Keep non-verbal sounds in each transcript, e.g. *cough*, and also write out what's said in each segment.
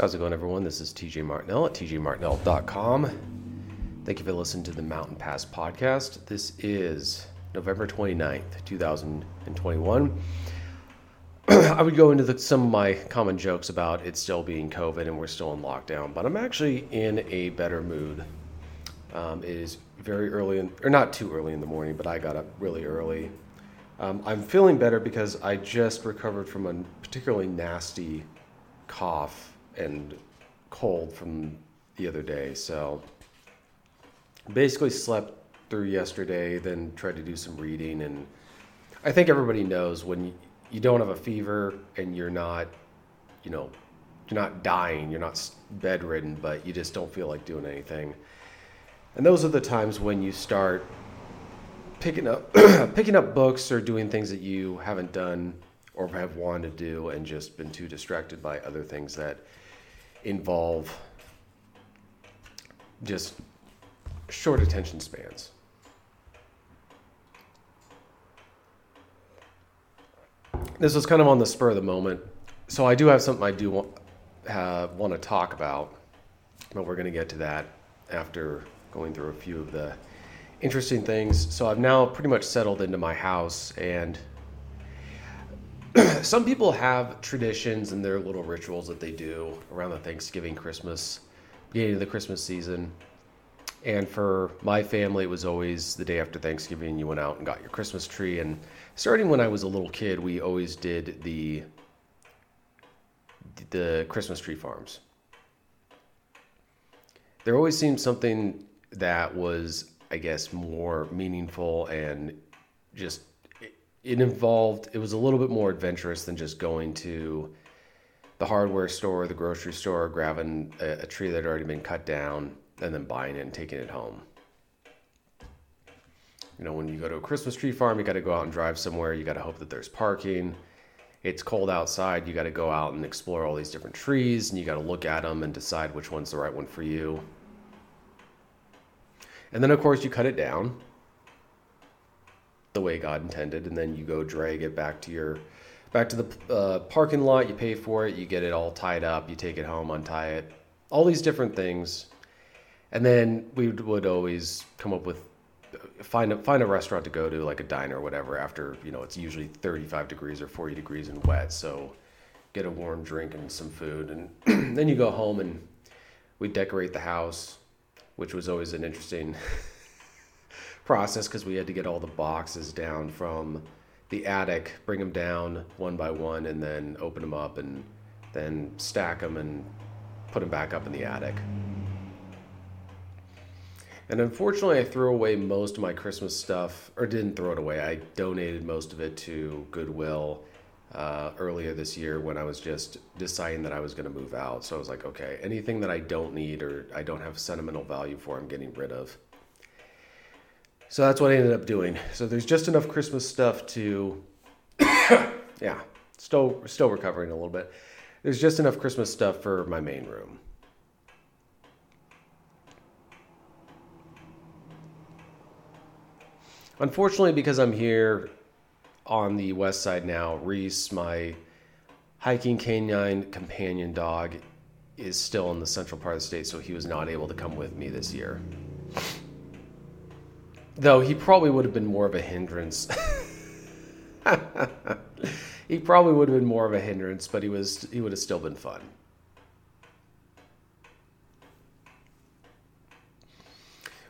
How's it going, everyone? This is TJ Martinell at tjmartinell.com. Thank you for listening to the Mountain Pass podcast. This is November 29th, 2021. *clears throat* I would go into the, some of my common jokes about it still being COVID and we're still in lockdown, but I'm actually in a better mood. Um, it is very early, in, or not too early in the morning, but I got up really early. Um, I'm feeling better because I just recovered from a particularly nasty cough and cold from the other day. So basically slept through yesterday, then tried to do some reading. And I think everybody knows when you, you don't have a fever and you're not, you know, you're not dying, you're not bedridden, but you just don't feel like doing anything. And those are the times when you start picking up *clears throat* picking up books or doing things that you haven't done or have wanted to do and just been too distracted by other things that involve just short attention spans. This was kind of on the spur of the moment. So I do have something I do want, want to talk about, but we're going to get to that after going through a few of the interesting things. So I've now pretty much settled into my house and *clears throat* some people have traditions and their little rituals that they do around the Thanksgiving, Christmas, beginning of the Christmas season. And for my family, it was always the day after Thanksgiving, you went out and got your Christmas tree. And starting when I was a little kid, we always did the the Christmas tree farms. There always seemed something that was, I guess, more meaningful and just it involved it was a little bit more adventurous than just going to the hardware store, the grocery store, grabbing a, a tree that had already been cut down, and then buying it and taking it home. You know, when you go to a Christmas tree farm, you got to go out and drive somewhere. You got to hope that there's parking. It's cold outside. You got to go out and explore all these different trees, and you got to look at them and decide which one's the right one for you. And then, of course, you cut it down the way God intended, and then you go drag it back to your back to the uh, parking lot. You pay for it. You get it all tied up. You take it home, untie it. All these different things, and then we would always come up with find a find a restaurant to go to, like a diner or whatever. After you know, it's usually 35 degrees or 40 degrees and wet, so get a warm drink and some food, and *clears throat* then you go home and we decorate the house, which was always an interesting *laughs* process because we had to get all the boxes down from the attic, bring them down one by one, and then open them up and then stack them and put them back up in the attic. And unfortunately, I threw away most of my Christmas stuff, or didn't throw it away. I donated most of it to Goodwill uh, earlier this year when I was just deciding that I was going to move out. So I was like, okay, anything that I don't need or I don't have sentimental value for, I'm getting rid of. So that's what I ended up doing. So there's just enough Christmas stuff to, *coughs* yeah, still still recovering a little bit. There's just enough Christmas stuff for my main room. Unfortunately, because I'm here on the west side now, Reese, my hiking canine companion dog, is still in the central part of the state, so he was not able to come with me this year. Though he probably would have been more of a hindrance. *laughs* he probably would have been more of a hindrance, but he was he would have still been fun.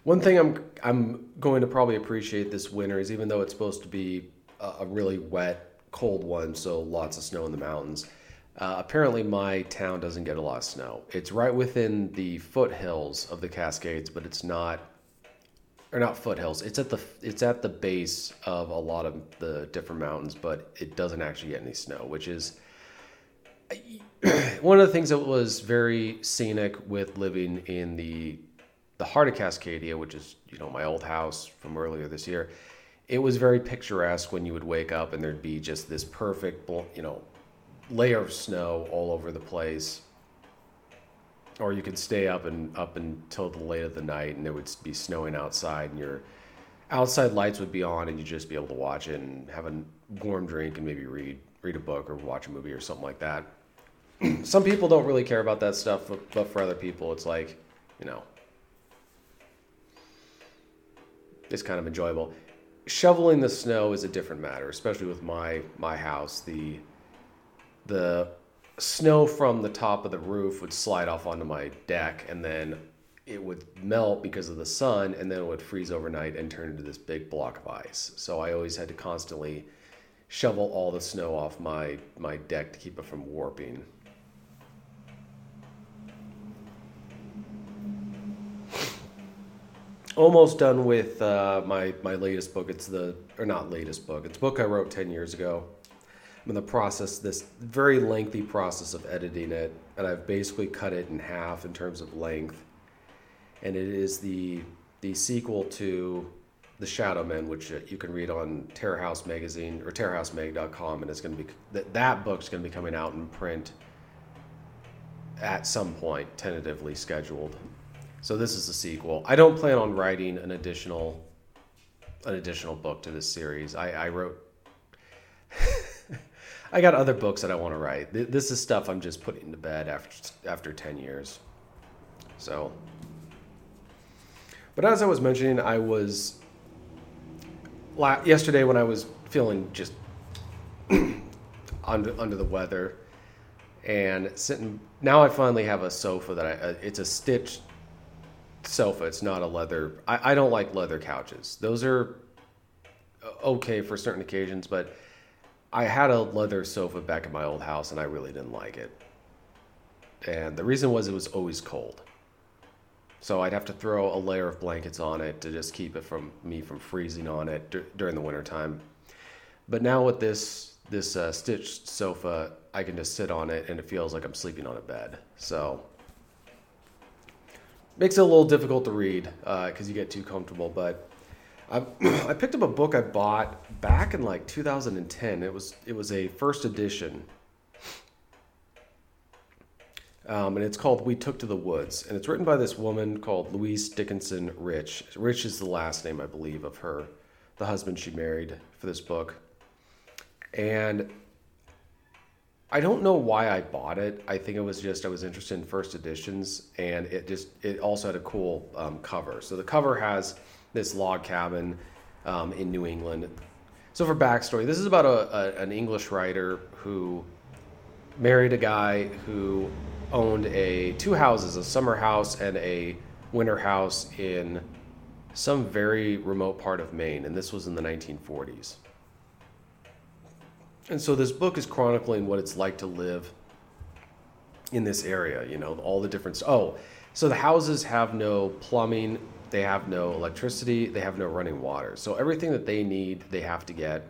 One thing I'm I'm going to probably appreciate this winter is even though it's supposed to be a, a really wet, cold one, so lots of snow in the mountains. Uh, apparently, my town doesn't get a lot of snow. It's right within the foothills of the Cascades, but it's not or not foothills. It's at the it's at the base of a lot of the different mountains, but it doesn't actually get any snow, which is *clears throat* one of the things that was very scenic with living in the the heart of Cascadia, which is you know my old house from earlier this year. It was very picturesque when you would wake up and there'd be just this perfect you know layer of snow all over the place or you could stay up and up until the late of the night and it would be snowing outside and your outside lights would be on and you'd just be able to watch it and have a warm drink and maybe read read a book or watch a movie or something like that *clears throat* some people don't really care about that stuff, but, but for other people, it's like, you know, it's kind of enjoyable. Shoveling the snow is a different matter, especially with my my house. The the snow from the top of the roof would slide off onto my deck, and then it would melt because of the sun, and then it would freeze overnight and turn into this big block of ice. So I always had to constantly shovel all the snow off my my deck to keep it from warping. almost done with uh, my my latest book. It's the or not latest book. It's a book I wrote ten years ago. In the process, this very lengthy process of editing it, and I've basically cut it in half in terms of length. And it is the the sequel to The Shadow Men, which uh, you can read on Terror House Magazine or terrorhousemag.com, and it's going to be that that book's going to be coming out in print at some point, tentatively scheduled. So this is the sequel. I don't plan on writing an additional an additional book to this series. I, I wrote I got other books that I want to write. This is stuff I'm just putting to bed after after 10 years. So But as I was mentioning, I was yesterday when I was feeling just *clears throat* under under the weather and sitting now I finally have a sofa that I uh, it's a stitched sofa. It's not a leather. I, I don't like leather couches. Those are okay for certain occasions, but I had a leather sofa back in my old house and I really didn't like it. And the reason was it was always cold. So I'd have to throw a layer of blankets on it to just keep it from me from freezing on it during the winter time. But now with this this uh, stitched sofa, I can just sit on it and it feels like I'm sleeping on a bed. So makes it a little difficult to read because uh, you get too comfortable. But I, *clears throat* I picked up a book I bought back in like 2010. It was it was a first edition, um, and it's called "We Took to the Woods," and it's written by this woman called Louise Dickinson Rich. Rich is the last name, I believe, of her, the husband she married for this book, and I don't know why I bought it. I think it was just I was interested in first editions, and it just it also had a cool um, cover. So the cover has this log cabin um, in New England. So for backstory, this is about a, a, an English writer who married a guy who owned a two houses, a summer house and a winter house in some very remote part of Maine, and this was in the 1940s. And so this book is chronicling what it's like to live in this area, you know, all the different oh, so the houses have no plumbing, they have no electricity, they have no running water. So everything that they need, they have to get.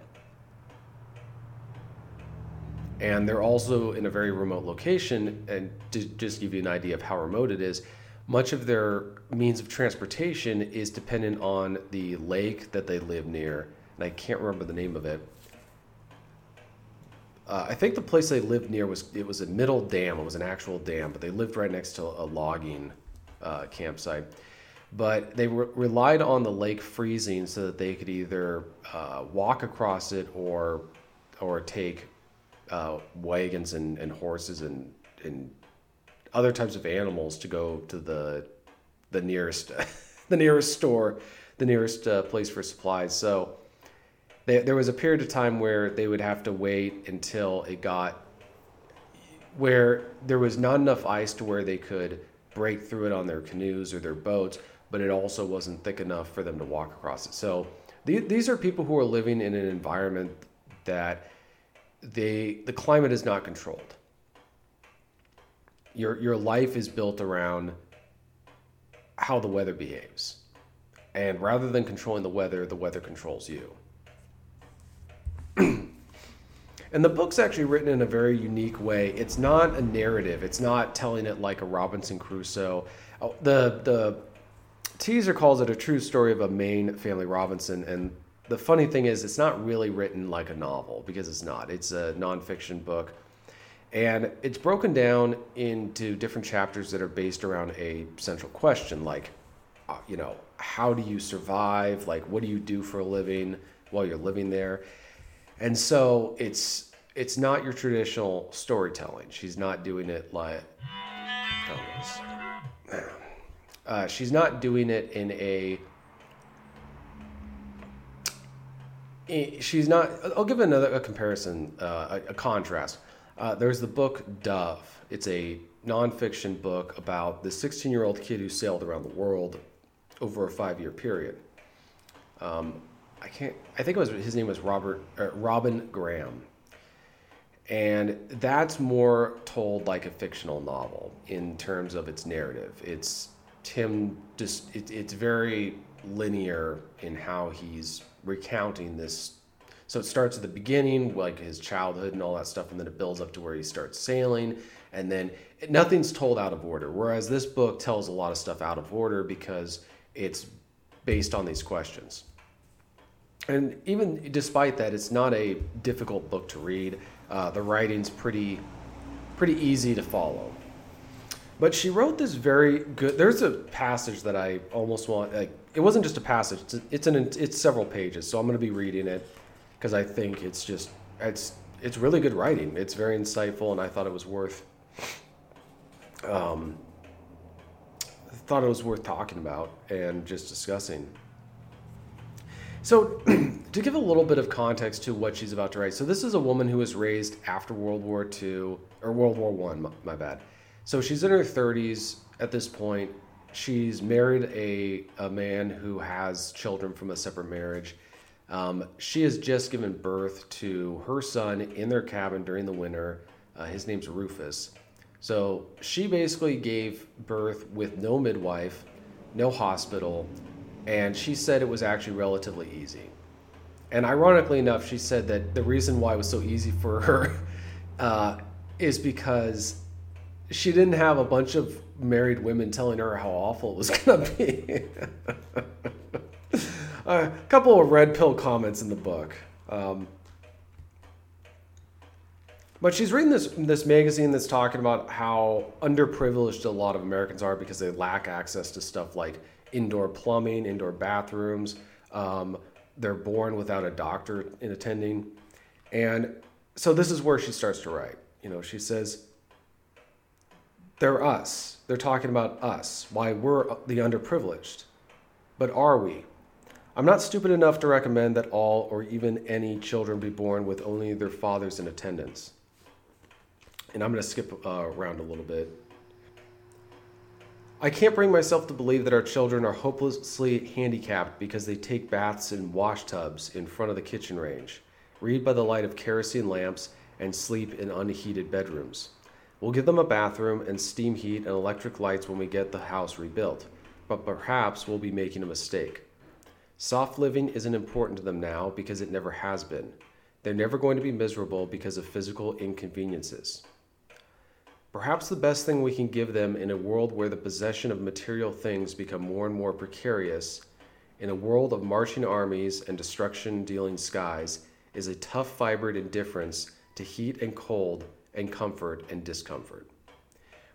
And they're also in a very remote location and to just give you an idea of how remote it is, much of their means of transportation is dependent on the lake that they live near. And I can't remember the name of it uh, I think the place they lived near was it was a middle dam. It was an actual dam, but they lived right next to a logging uh, campsite. But they re- relied on the lake freezing so that they could either uh, walk across it or or take uh, wagons and, and horses and, and other types of animals to go to the the nearest *laughs* the nearest store, the nearest uh, place for supplies. So they, there was a period of time where they would have to wait until it got where there was not enough ice to where they could break through it on their canoes or their boats, but it also wasn't thick enough for them to walk across it. So these are people who are living in an environment that they the climate is not controlled. Your your life is built around how the weather behaves. And rather than controlling the weather, the weather controls you. *clears throat* and the book's actually written in a very unique way. It's not a narrative. It's not telling it like a Robinson Crusoe. Oh, the the teaser calls it a true story of a Maine family Robinson, and the funny thing is, it's not really written like a novel because it's not. It's a nonfiction book, and it's broken down into different chapters that are based around a central question, like, uh, you know, how do you survive? Like, what do you do for a living while you're living there? And so it's it's not your traditional storytelling. She's not doing it like. Uh, she's not doing it in a. She's not. I'll give another a comparison, uh, a, a, contrast. Uh, there's the book Dove. It's a nonfiction book about the 16 year old kid who sailed around the world over a five year period. Um, I can't. I think it was his name was Robert uh, Robin Graham, and that's more told like a fictional novel in terms of its narrative. It's Tim just it, it's very linear in how he's recounting this. So it starts at the beginning, like his childhood and all that stuff, and then it builds up to where he starts sailing, and then nothing's told out of order. Whereas this book tells a lot of stuff out of order because it's based on these questions. And even despite that, it's not a difficult book to read. Uh, the writing's pretty, pretty easy to follow. But she wrote this very good. There's a passage that I almost want. Like, it wasn't just a passage. It's, it's an it's several pages. So I'm going to be reading it because I think it's just it's it's really good writing. It's very insightful, and I thought it was worth. Um, thought it was worth talking about and just discussing. So, *clears throat* to give a little bit of context to what she's about to write, so this is a woman who was raised after World War II or World War One. My, my bad. So she's in her 30s at this point. She's married a a man who has children from a separate marriage. Um, she has just given birth to her son in their cabin during the winter. Uh, his name's Rufus. So she basically gave birth with no midwife, no hospital, and she said it was actually relatively easy. And ironically enough, she said that the reason why it was so easy for her *laughs* uh, is because she didn't have a bunch of married women telling her how awful it was going to be. *laughs* a couple of red pill comments in the book. Um, but she's reading this this magazine that's talking about how underprivileged a lot of Americans are because they lack access to stuff like indoor plumbing, indoor bathrooms. Um, they're born without a doctor in attending. And so this is where she starts to write. You know, she says, they're us. They're talking about us, why we're the underprivileged. But are we? I'm not stupid enough to recommend that all or even any children be born with only their fathers in attendance. And I'm going to skip uh, around a little bit I can't bring myself to believe that our children are hopelessly handicapped because they take baths in wash tubs in front of the kitchen range, read by the light of kerosene lamps, and sleep in unheated bedrooms. We'll give them a bathroom and steam heat and electric lights when we get the house rebuilt, but perhaps we'll be making a mistake. Soft living isn't important to them now because it never has been. They're never going to be miserable because of physical inconveniences. Perhaps the best thing we can give them in a world where the possession of material things become more and more precarious, in a world of marching armies and destruction dealing skies, is a tough fibered indifference to heat and cold and comfort and discomfort.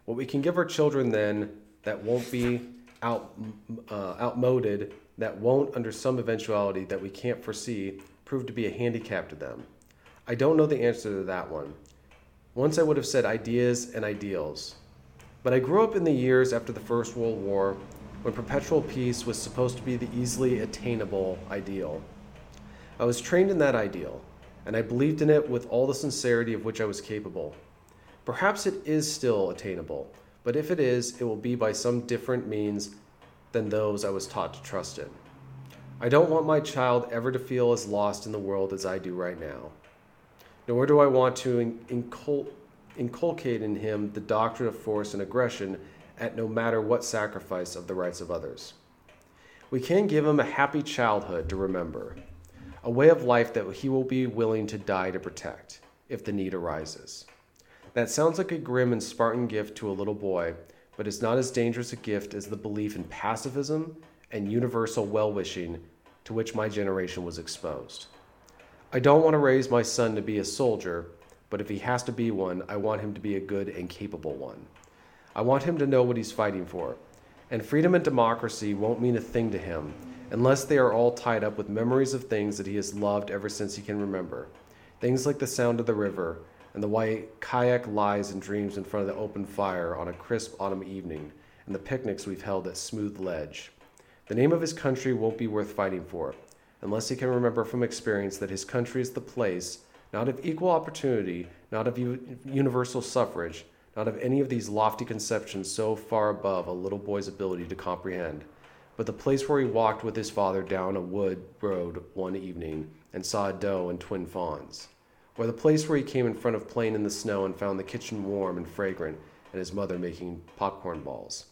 What we can give our children then that won't be out, uh, outmoded, that won't, under some eventuality that we can't foresee, prove to be a handicap to them. I don't know the answer to that one. Once I would have said ideas and ideals. But I grew up in the years after the First World War when perpetual peace was supposed to be the easily attainable ideal. I was trained in that ideal, and I believed in it with all the sincerity of which I was capable. Perhaps it is still attainable, but if it is, it will be by some different means than those I was taught to trust in. I don't want my child ever to feel as lost in the world as I do right now nor do I want to incul- inculcate in him the doctrine of force and aggression at no matter what sacrifice of the rights of others. We can give him a happy childhood to remember, a way of life that he will be willing to die to protect if the need arises. That sounds like a grim and Spartan gift to a little boy, but it's not as dangerous a gift as the belief in pacifism and universal well wishing to which my generation was exposed. I don't want to raise my son to be a soldier, but if he has to be one, I want him to be a good and capable one. I want him to know what he's fighting for. And freedom and democracy won't mean a thing to him unless they are all tied up with memories of things that he has loved ever since he can remember. Things like the sound of the river and the white Kyak lies and dreams in front of the open fire on a crisp autumn evening, and the picnics we've held at Smooth Ledge. The name of his country won't be worth fighting for, unless he can remember from experience that his country is the place, not of equal opportunity, not of u- universal suffrage, not of any of these lofty conceptions so far above a little boy's ability to comprehend, but the place where he walked with his father down a wood road one evening and saw a doe and twin fawns or the place where he came in front of playing in the snow and found the kitchen warm and fragrant and his mother making popcorn balls.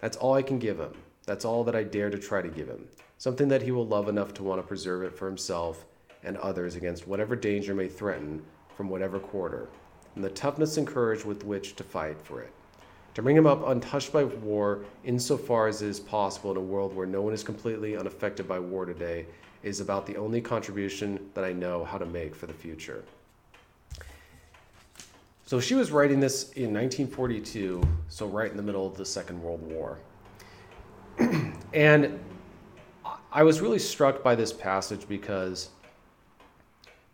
That's all I can give him. That's all that I dare to try to give him. Something that he will love enough to want to preserve it for himself and others against whatever danger may threaten from whatever quarter, and the toughness and courage with which to fight for it. To bring him up untouched by war, insofar as it is possible in a world where no one is completely unaffected by war today, is about the only contribution that I know how to make for the future. So she was writing this in 1942, so right in the middle of the Second World War. *clears throat* and I was really struck by this passage because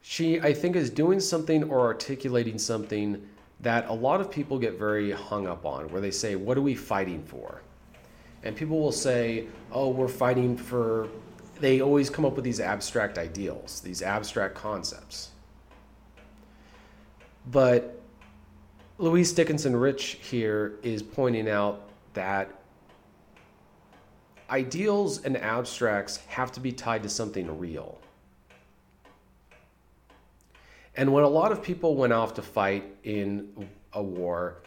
she, I think, is doing something or articulating something that a lot of people get very hung up on, where they say, What are we fighting for? And people will say, Oh, we're fighting for. They always come up with these abstract ideals, these abstract concepts. But Louise Dickinson Rich here is pointing out that ideals and abstracts have to be tied to something real. And when a lot of people went off to fight in a war,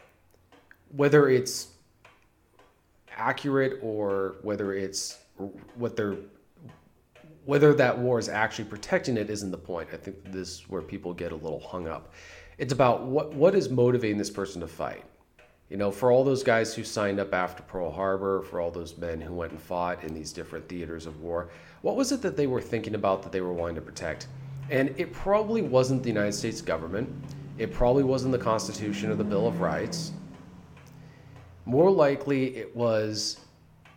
whether it's accurate or whether it's what they're whether that war is actually protecting it isn't the point. I think this is where people get a little hung up. It's about what what is motivating this person to fight. You know, for all those guys who signed up after Pearl Harbor, for all those men who went and fought in these different theaters of war, what was it that they were thinking about that they were wanting to protect? And it probably wasn't the United States government. It probably wasn't the Constitution or the Bill of Rights. More likely, it was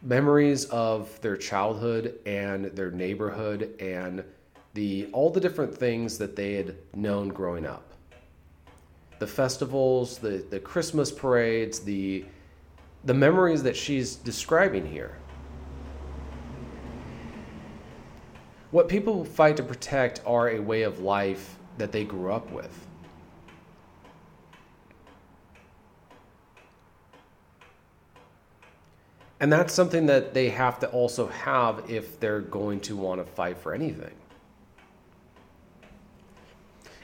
memories of their childhood and their neighborhood and the all the different things that they had known growing up the festivals, the, the Christmas parades, the, the memories that she's describing here. What people fight to protect are a way of life that they grew up with. And that's something that they have to also have if they're going to want to fight for anything.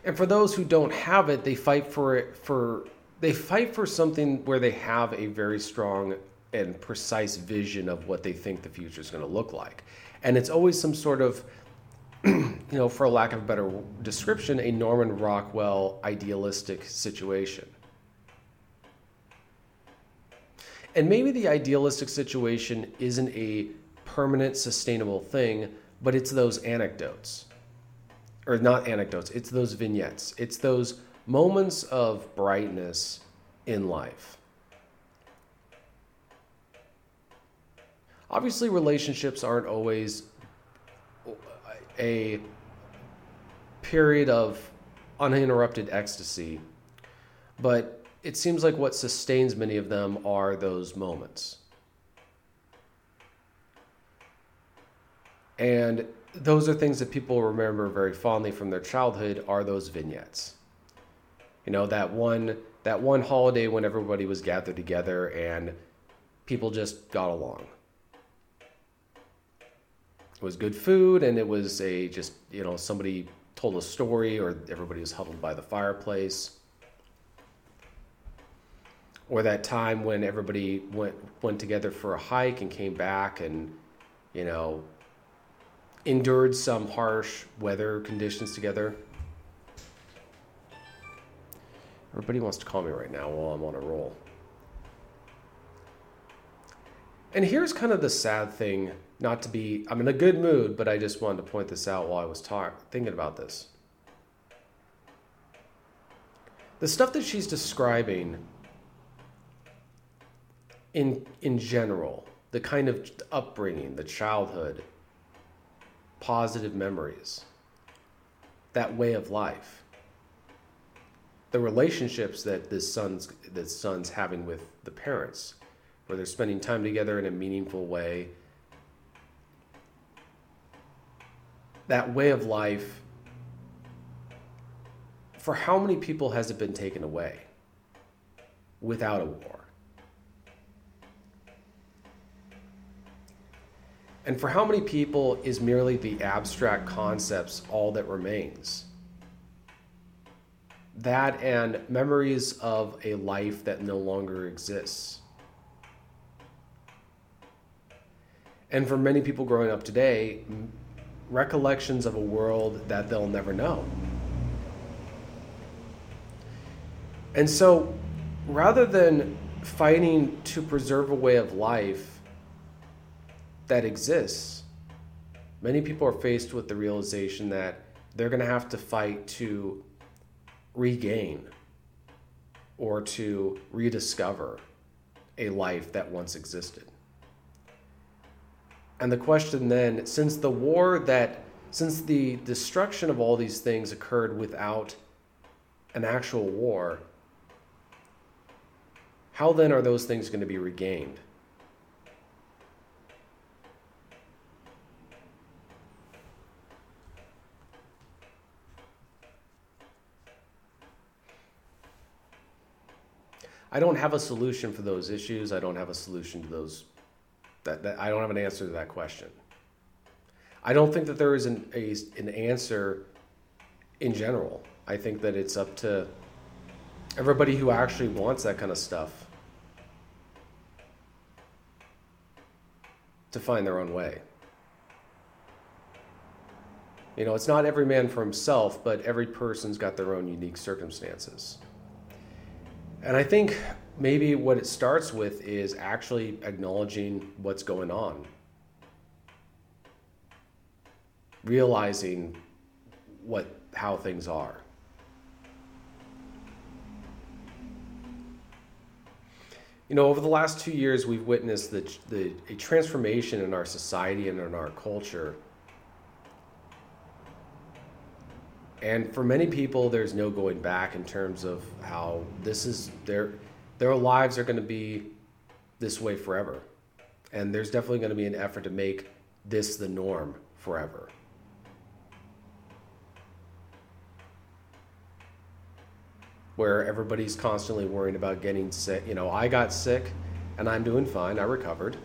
And for those who don't have it, they fight for it for they fight for something where they have a very strong and precise vision of what they think the future is going to look like. And it's always some sort of *clears throat* you know, for lack of a better description, a Norman Rockwell idealistic situation. And maybe the idealistic situation isn't a permanent, sustainable thing, but it's those anecdotes or not anecdotes, it's those vignettes. It's those moments of brightness in life. Obviously, relationships aren't always a period of uninterrupted ecstasy, but it seems like what sustains many of them are those moments. And those are things that people remember very fondly from their childhood are those vignettes. You know, that one that one holiday when everybody was gathered together and people just got along. It was good food and it was a just, you know, somebody told a story or everybody was huddled by the fireplace. Or that time when everybody went went together for a hike and came back and you know, endured some harsh weather conditions together. Everybody wants to call me right now while I'm on a roll. And here's kind of the sad thing, not to be, I'm in a good mood, but I just wanted to point this out while I was talk, thinking about this. The stuff that she's describing in, in general, the kind of upbringing, the childhood, positive memories, that way of life. the relationships that this son's that son's having with the parents, where they're spending time together in a meaningful way. That way of life. For how many people has it been taken away without a war? And for how many people is merely the abstract concepts all that remains? That and memories of a life that no longer exists. And for many people growing up today, recollections of a world that they'll never know. And so rather than fighting to preserve a way of life, that exists, many people are faced with the realization that they're going to have to fight to regain or to rediscover a life that once existed. And the question then, since the war that, since the destruction of all these things occurred without an actual war, how then are those things going to be regained? I don't have a solution for those issues. I don't have a solution to those. That, that I don't have an answer to that question. I don't think that there is an a, an answer in general. I think that it's up to everybody who actually wants that kind of stuff to find their own way. You know, it's not every man for himself, but every person's got their own unique circumstances. And I think maybe what it starts with is actually acknowledging what's going on, realizing what how things are. You know, over the last two years, we've witnessed the, the, a transformation in our society and in our culture and for many people there's no going back in terms of how this is their their lives are going to be this way forever. And there's definitely going to be an effort to make this the norm forever. Where everybody's constantly worrying about getting sick. You know i got sick and i'm doing fine. I recovered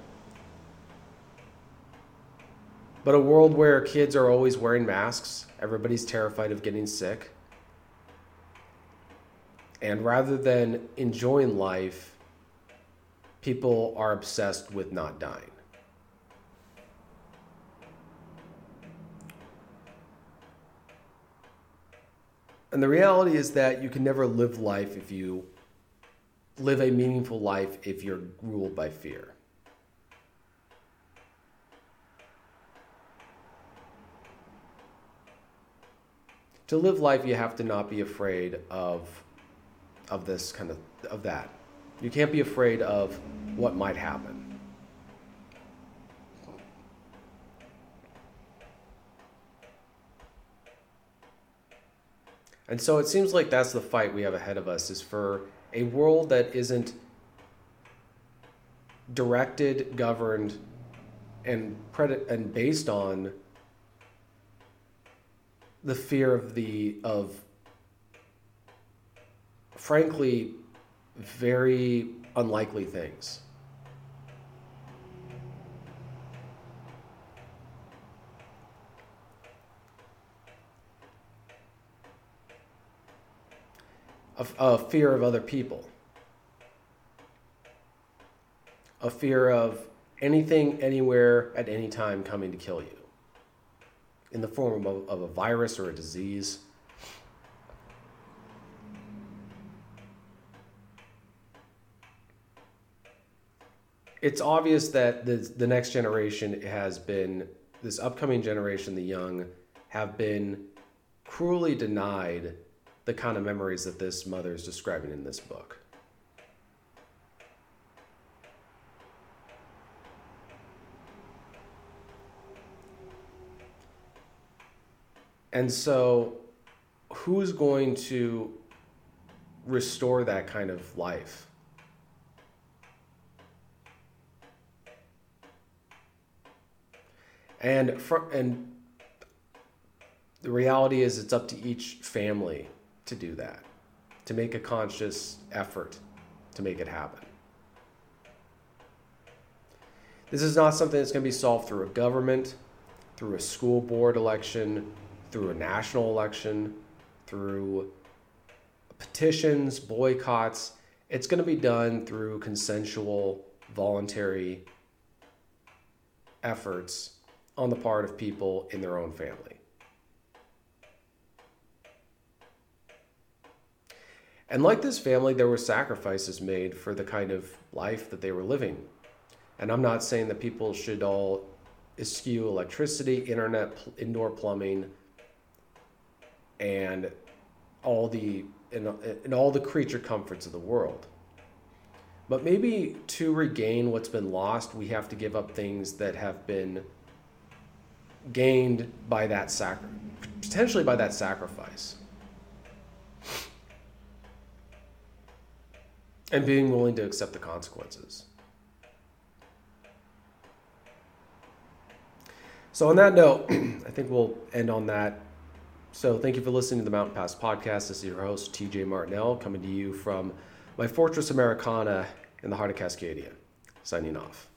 but a world where kids are always wearing masks, everybody's terrified of getting sick. And rather than enjoying life, people are obsessed with not dying. And the reality is that you can never live life if you live a meaningful life if you're ruled by fear. To live life you have to not be afraid of of this kind of of that. You can't be afraid of what might happen. And so it seems like that's the fight we have ahead of us is for a world that isn't directed governed and pred- and based on the fear of the of frankly very unlikely things. A, fear of other people. A fear of anything, anywhere, at any time coming to kill you in the form of, of a virus or a disease. It's obvious that the, the next generation has been, this upcoming generation, the young, have been cruelly denied the kind of memories that this mother is describing in this book. And so, who's going to restore that kind of life. And and the reality is it's up to each family to do that, to make a conscious effort to make it happen. This is not something that's going to be solved through a government, through a school board election, through a national election, through petitions, boycotts. It's going to be done through consensual, voluntary efforts on the part of people in their own family. And like this family, there were sacrifices made for the kind of life that they were living. And I'm not saying that people should all eschew electricity, internet, indoor plumbing, and all the and, and all the creature comforts of the world. But maybe to regain what's been lost, we have to give up things that have been gained by that sacri- potentially by that sacrifice. And being willing to accept the consequences. So, on that note, *clears throat* I think we'll end on that. So, thank you for listening to the Mountain Pass podcast. This is your host, TJ Martinell, coming to you from my Fortress Americana in the heart of Cascadia. Signing off.